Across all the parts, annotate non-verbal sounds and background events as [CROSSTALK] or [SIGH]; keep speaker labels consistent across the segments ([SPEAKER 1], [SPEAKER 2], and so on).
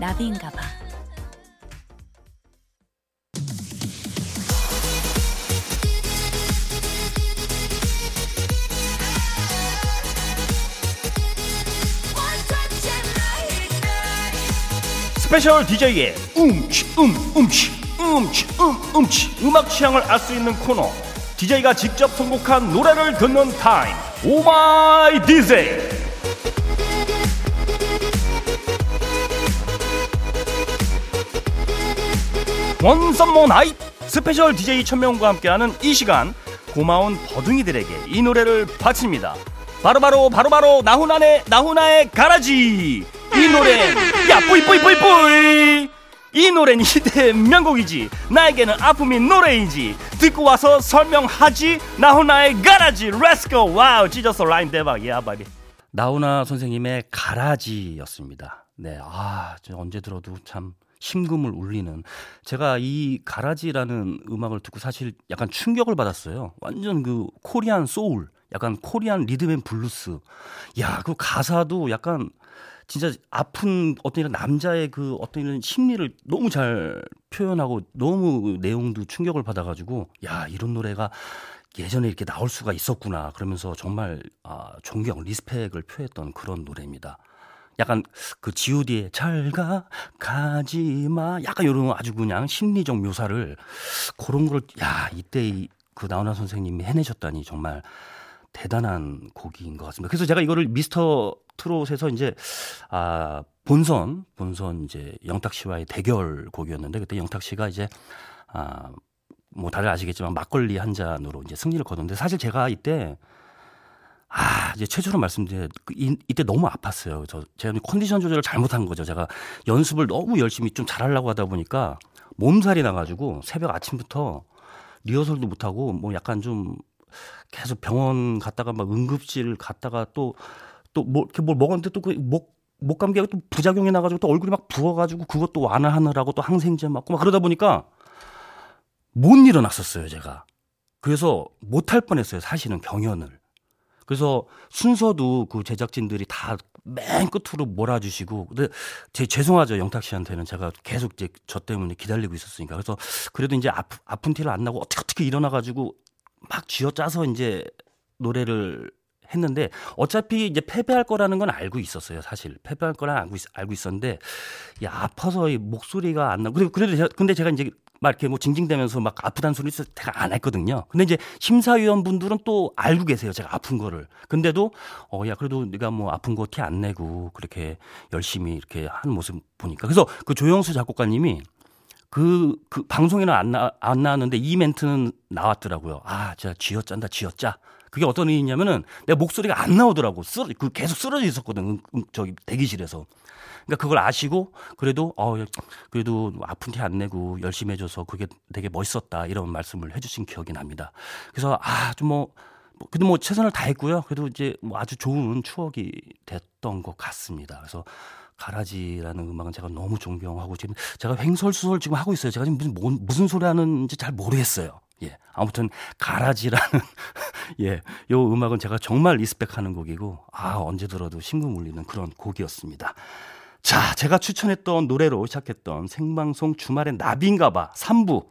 [SPEAKER 1] 나비인가 봐.
[SPEAKER 2] special DJ의 음치 음 음치 음치 음 음치. 음악 취향을 알 수 있는 코너. DJ가 직접 선곡한 노래를 듣는 타임. oh my DJ 원썸머 나잇! 스페셜 DJ 천명과 함께하는 이 시간 고마운 버둥이들에게 이 노래를 바칩니다. 바로바로 바로바로 나훈아의 나훈아의 가라지! 이 노래 야 뿌이 뿌이 뿌이 뿌이! 이 노래는 시대의 명곡이지 나에게는 아픔이 노래이지. 듣고 와서 설명하지 나훈아의 가라지! Let's go wow 찢었어 rhyme 대박. 야 바비. 나훈아 선생님의 가라지였습니다. 네아 언제 들어도 참 심금을 울리는. 제가 이 가라지라는 음악을 듣고 사실 약간 충격을 받았어요. 완전 그 Korean soul 약간 Korean rhythm and blues. 야 그 가사도 약간 진짜 아픈 어떤 이런 남자의 그 어떤 이런 심리를 너무 잘 표현하고 너무 내용도 충격을 받아가지고 야 이런 노래가 예전에 이렇게 나올 수가 있었구나. 그러면서 정말 아, 존경 respect을 표했던 그런 노래입니다. 약간 그 G.O.D의 잘가 가지마 약간 이런 아주 그냥 심리적 묘사를 그런 걸 야 이때 그 나훈아 선생님이 해내셨다니 정말 대단한 곡인 것 같습니다. 그래서 제가 이거를 미스터 트롯에서 이제 아 본선 본선 이제 영탁 씨와의 대결 곡이었는데 그때 영탁 씨가 이제 아뭐 다들 아시겠지만 막걸리 한 잔으로 이제 승리를 거뒀는데 사실 제가 이때 아, 이제 최초로 말씀드려 그 이, 이때 너무 아팠어요. 저 제가 컨디션 조절을 잘못한 거죠. 제가 연습을 너무 열심히 좀 잘하려고 하다 보니까 몸살이 나가지고 새벽 아침부터 리허설도 못 하고 뭐 약간 좀 계속 병원 갔다가 막 응급실 갔다가 또 또 뭐 이렇게 뭘 먹었는데 또 그 목 목 감기가 또 부작용이 나가지고 또 얼굴이 막 부어가지고 그것도 완화하느라고 또 항생제 맞고 막 그러다 보니까 못 일어났었어요 제가. 그래서 못할 뻔했어요 사실은 경연을. 그래서 순서도 그 제작진들이 다 맨 끝으로 몰아주시고 근데 제 죄송하죠 영탁 씨한테는 제가 계속 이제 저 때문에 기다리고 있었으니까 그래서 그래도 이제 아프, 아픈 티를 안 나고 어떻게 어떻게 일어나 가지고 막 쥐어짜서 이제 노래를 했는데 어차피 이제 패배할 거라는 건 알고 있었어요. 사실 패배할 거라 알고 있, 알고 있었는데 야 아파서 이 목소리가 안 나. 그래도 그래도 제가, 근데 제가 이제 막 이렇게 뭐 징징대면서 막 아프다는 소리 제가 안 했거든요. 근데 이제 심사위원 분들은 또 알고 계세요. 제가 아픈 거를. 근데도 어 야 그래도 네가 뭐 아픈 거 티 안 내고 그렇게 열심히 이렇게 한 모습 보니까 그래서 그 조영수 작곡가님이 그, 그, 방송에는 안, 나, 안 나왔는데 이 멘트는 나왔더라고요. 아, 진짜 쥐어 짠다, 쥐어 짜. 그게 어떤 의미냐면은 내 목소리가 안 나오더라고. 쓰러, 그 계속 쓰러져 있었거든. 음, 음, 저기 대기실에서. 그러니까 그걸 아시고 그래도 어 그래도 아픈 티 안 내고 열심히 해줘서 그게 되게 멋있었다 이런 말씀을 해주신 기억이 납니다. 그래서 아좀뭐 뭐, 그래도 뭐 최선을 다했고요. 그래도 이제 뭐 아주 좋은 추억이 됐던 것 같습니다. 그래서 가라지라는 음악은 제가 너무 존경하고 지금 제가 횡설수설 지금 하고 있어요. 제가 지금 무슨 뭐, 무슨 소리 하는지 잘 모르겠어요. 예. 아무튼 가라지라는 [LAUGHS] 예, 요 음악은 제가 정말 리스펙하는 곡이고 아, 언제 들어도 심금 울리는 그런 곡이었습니다. 자, 제가 추천했던 노래로 시작했던 생방송 주말엔 나비인가 봐 3부.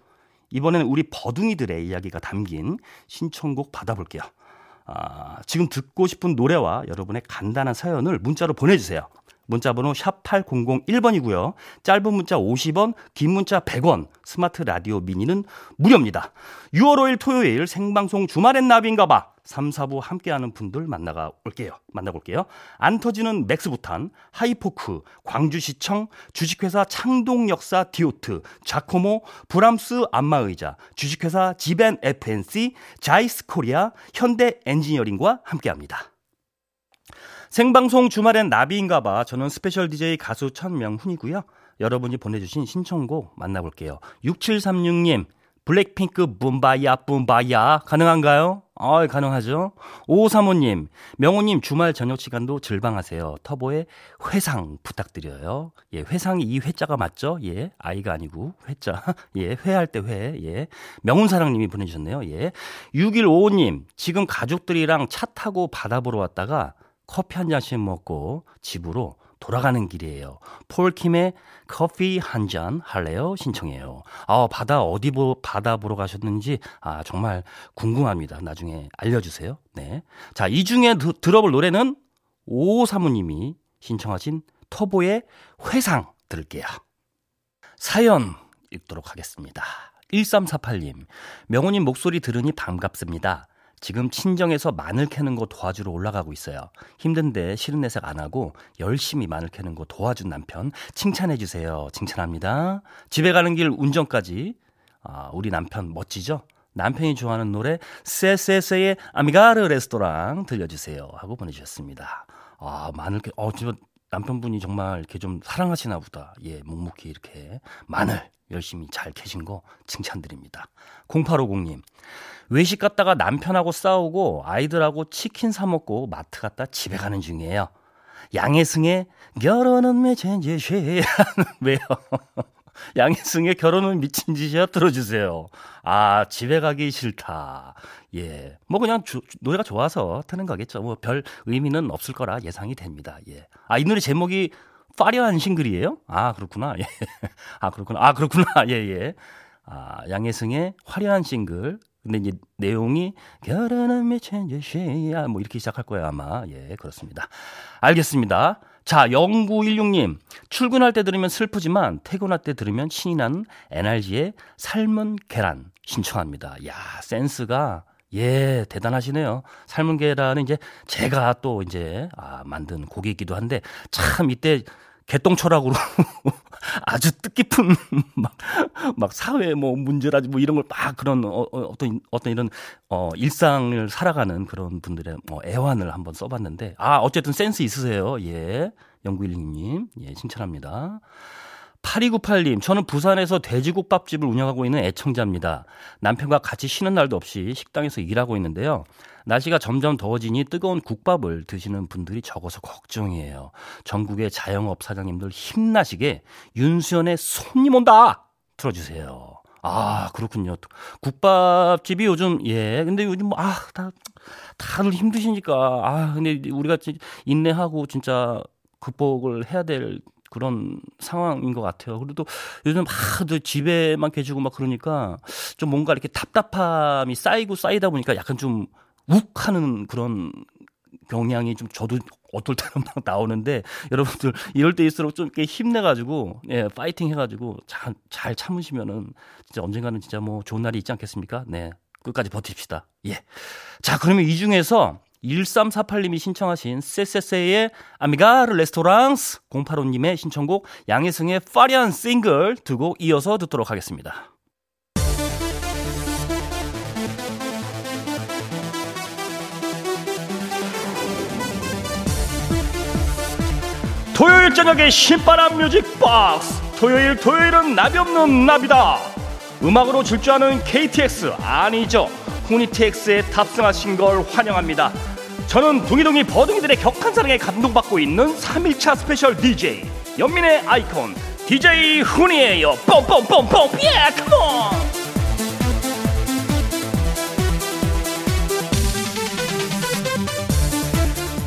[SPEAKER 2] 이번에는 우리 버둥이들의 이야기가 담긴 신청곡 받아볼게요. 아, 지금 듣고 싶은 노래와 여러분의 간단한 사연을 문자로 보내주세요. 문자 번호 샵 8001번이고요. 짧은 문자 50원, 긴 문자 100원, 스마트 라디오 미니는 무료입니다. 6월 5일 토요일 생방송 주말엔 나비인가 봐 3, 4부 함께하는 분들 만나가 올게요. 만나볼게요. 안 터지는 맥스부탄, 하이포크, 광주시청, 주식회사 창동역사 디오트, 자코모, 브람스 안마의자, 주식회사 지벤 FNC, 자이스 코리아, 현대 엔지니어링과 함께합니다. 생방송 주말엔 나비인가 봐. 저는 special DJ 가수 천명훈이고요. 여러분이 보내주신 신청곡 만나볼게요. 6736님, 블랙핑크 붐바야 붐바야 가능한가요? 아, 가능하죠. 오사모님, 명호님 주말 저녁 시간도 질방하세요. 터보의 회상 부탁드려요. 예, 회상이 이 회자가 맞죠? 예, 아이가 아니고 회자. [LAUGHS] 예, 회할 때 회. 예, 명훈사랑님이 보내주셨네요. 예, 6155님, 지금 가족들이랑 차 타고 바다 보러 왔다가 커피 한 잔씩 먹고 집으로 돌아가는 길이에요. 폴킴의 커피 한 잔 할래요? 신청해요. 아, 바다 어디 보, 바다 보러 가셨는지, 아, 정말 궁금합니다. 나중에 알려주세요. 네. 자, 이 중에 드, 들어볼 노래는 오 사모님이 신청하신 터보의 회상 들을게요. 사연 읽도록 하겠습니다. 1348님, 명호님 목소리 들으니 반갑습니다. 지금 친정에서 마늘 캐는 거 도와주러 올라가고 있어요. 힘든데 싫은 내색 안 하고 열심히 마늘 캐는 거 도와준 남편 칭찬해 주세요. 칭찬합니다. 집에 가는 길 운전까지 아, 우리 남편 멋지죠? 남편이 좋아하는 노래 세세세의 아미가르 레스토랑 들려주세요 하고 보내주셨습니다. 아 마늘 캐, 어 진짜 남편분이 정말 이렇게 좀 사랑하시나 보다. 예 묵묵히 이렇게 마늘 열심히 잘 캐신 거 칭찬드립니다. 0850님 외식 갔다가 남편하고 싸우고 아이들하고 치킨 사 먹고 마트 갔다 집에 가는 중이에요. 양혜승의 결혼은 미친 짓이야. [LAUGHS] 왜요? 양혜승의 결혼은 미친 짓이야 들어주세요. 아 집에 가기 싫다. 예, 뭐 그냥 주, 노래가 좋아서 트는 거겠죠. 뭐 별 의미는 없을 거라 예상이 됩니다. 예, 아 이 노래 제목이 파리한 싱글이에요? 아 그렇구나. 예, [LAUGHS] 아 그렇구나. 아 그렇구나. [LAUGHS] 예 예. 아 양혜승의 화려한 싱글 근데 이제 내용이 결혼은 미친 짓이야 뭐 이렇게 시작할 거예요 아마 예 그렇습니다 알겠습니다 자 0916님 출근할 때 들으면 슬프지만 퇴근할 때 들으면 신이 나는 NRG의 삶은 계란 신청합니다 야 센스가 예, 대단하시네요. 삶은 계란은 이제 제가 또 이제 아, 만든 곡이기도 한데 참 이때 개똥 철학으로 [LAUGHS] 아주 뜻깊은 [LAUGHS] 막, 막 사회 뭐 문제라지 뭐 이런 걸 막 그런 어, 어, 떤 어떤 이런 어 일상을 살아가는 그런 분들의 뭐 애환을 한번 써봤는데 아 어쨌든 센스 있으세요. 예. 영구일님. 예 칭찬합니다. 8298님, 저는 부산에서 돼지국밥집을 운영하고 있는 애청자입니다. 남편과 같이 쉬는 날도 없이 식당에서 일하고 있는데요. 날씨가 점점 더워지니 뜨거운 국밥을 드시는 분들이 적어서 걱정이에요. 전국의 자영업 사장님들 힘나시게 윤수연의 손님 온다! 틀어주세요. 아, 그렇군요. 국밥집이 요즘, 예. 근데 요즘 뭐, 아, 다, 다들 힘드시니까. 아, 근데 우리가 인내하고 진짜 극복을 해야 될 그런 상황인 것 같아요. 그래도 요즘 하도 집에만 계시고 막 그러니까 좀 뭔가 이렇게 답답함이 쌓이고 쌓이다 보니까 약간 좀 욱하는 그런 경향이 좀 저도 어떨 때는 막 나오는데 여러분들 이럴 때일수록 좀 이렇게 힘내가지고 예 파이팅 해가지고 잘, 잘 참으시면은 진짜 언젠가는 진짜 뭐 좋은 날이 있지 않겠습니까? 네 끝까지 버팁시다. 예. 자 그러면 이 중에서 1348님이 신청하신 세세세의 아미가르 레스토랑스 085님의 신청곡 양혜승의 파리안 싱글 두 곡 이어서 듣도록 하겠습니다. 토요일 저녁에 신바람 music box. 토요일 토요일은 나비 없는 나비다. 음악으로 질주하는 KTX 아니죠. 후니TX에 탑승하신 걸 환영합니다 저는 둥이둥이 버둥이들의 격한 사랑에 감동받고 있는 3일차 special DJ 연민의 아이콘 DJ 훈이에요. yeah come on!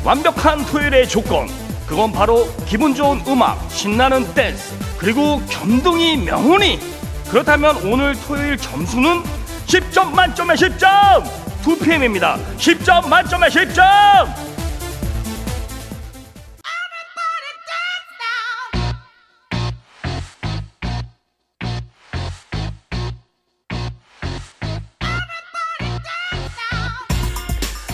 [SPEAKER 2] 완벽한 토요일의 조건. 그건 바로 기분 좋은 음악 신나는 댄스 그리고 겸둥이 명훈이. 그렇다면 오늘 토요일 점수는 10점 만점에 10점 2PM입니다. 10점 만점에 10점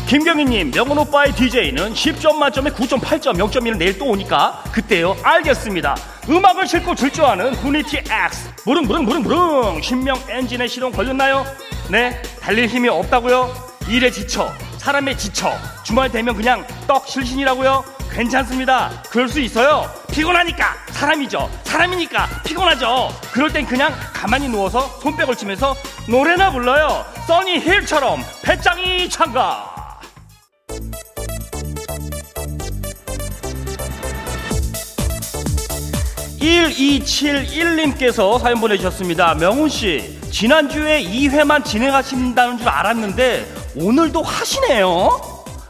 [SPEAKER 2] 김경희님, 명훈 오빠의 DJ는 10점 만점에 9.8점, 0.1은 내일 또 오니까 그때요. 알겠습니다. 음악을 싣고 질주하는 후니티 X. 무릉, 무릉, 무릉, 무릉. 신명 엔진에 시동 걸렸나요? 네, 달릴 힘이 없다고요? 일에 지쳐, 사람에 지쳐. 주말 되면 그냥 떡 실신이라고요? 괜찮습니다. 그럴 수 있어요. 피곤하니까 사람이죠. 사람이니까 피곤하죠. 그럴 땐 그냥 가만히 누워서 손뼉을 치면서 노래나 불러요. 써니 힐처럼 배짱이 참가. 1271님께서 사연 보내주셨습니다. 명훈씨, 지난주에 2회만 진행하신다는 줄 알았는데, 오늘도 하시네요?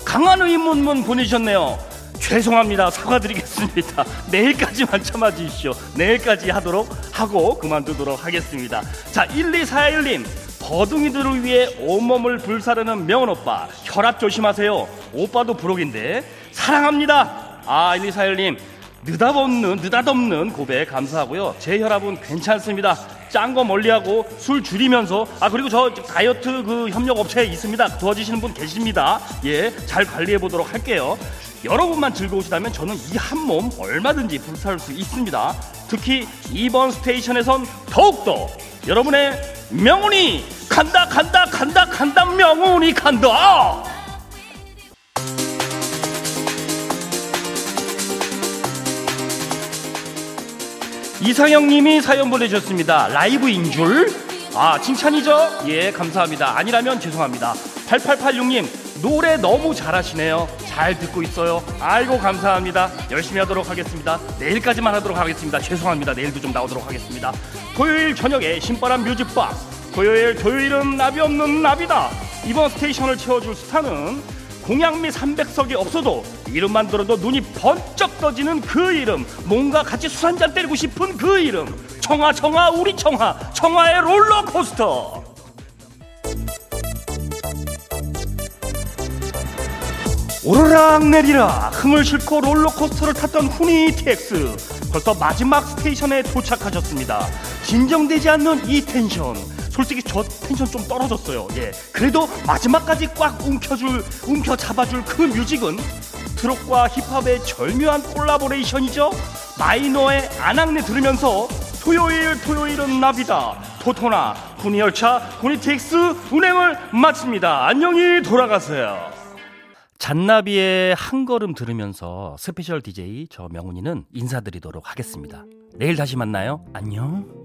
[SPEAKER 2] 강한 의문문 보내주셨네요. 죄송합니다. 사과드리겠습니다. [LAUGHS] 내일까지만 참아주십시오. 내일까지 하도록 하고 그만두도록 하겠습니다. 자, 1241님. 버둥이들을 위해 온몸을 불사르는 명은 오빠. 혈압 조심하세요. 오빠도 부록인데. 사랑합니다. 아, 1241님. 느닷없는 느닷없는 고백 감사하고요. 제 혈압은 괜찮습니다. 짠 거 멀리하고 술 줄이면서 아 그리고 저 다이어트 그 협력 업체에 있습니다. 도와주시는 분 계십니다. 예, 잘 관리해 보도록 할게요. 여러분만 즐거우시다면 저는 이 한 몸 얼마든지 불사를 수 있습니다. 특히 이번 스테이션에선 더욱더 여러분의 명운이 간다 간다 간다 간다 명운이 간다. 이상형님이 사연 보내주셨습니다. 라이브인 줄? 아, 칭찬이죠? 예, 감사합니다. 아니라면 죄송합니다. 8886님, 노래 너무 잘하시네요. 잘 듣고 있어요. 아이고, 감사합니다. 열심히 하도록 하겠습니다. 내일까지만 하도록 하겠습니다. 죄송합니다. 내일도 좀 나오도록 하겠습니다. 토요일 저녁에 신바람 music box. 토요일, 토요일은 나비 없는 나비다. 이번 station을 채워줄 스타는 공양미 300석이 없어도 이름만 들어도 눈이 번쩍 떠지는 그 이름 뭔가 같이 술 한잔 때리고 싶은 그 이름. 청아 청아 우리 청아 청하의 롤러코스터. 오르락 내리락 흥을 싣고 롤러코스터를 탔던 후니TX 벌써 마지막 station에 도착하셨습니다. 진정되지 않는 이 텐션 솔직히 저 텐션 좀 떨어졌어요. 예. 그래도 마지막까지 꽉 움켜줄, 움켜 잡아줄 그 music은 트롯과 힙합의 절묘한 collaboration이죠. 마이노의 아낙네 들으면서 토요일 토요일은 나비다. 토토나 후니열차 후니TX 운행을 마칩니다. 안녕히 돌아가세요. 잔나비의 한 걸음 들으면서 special DJ 저 명훈이는 인사드리도록 하겠습니다. 내일 다시 만나요. 안녕.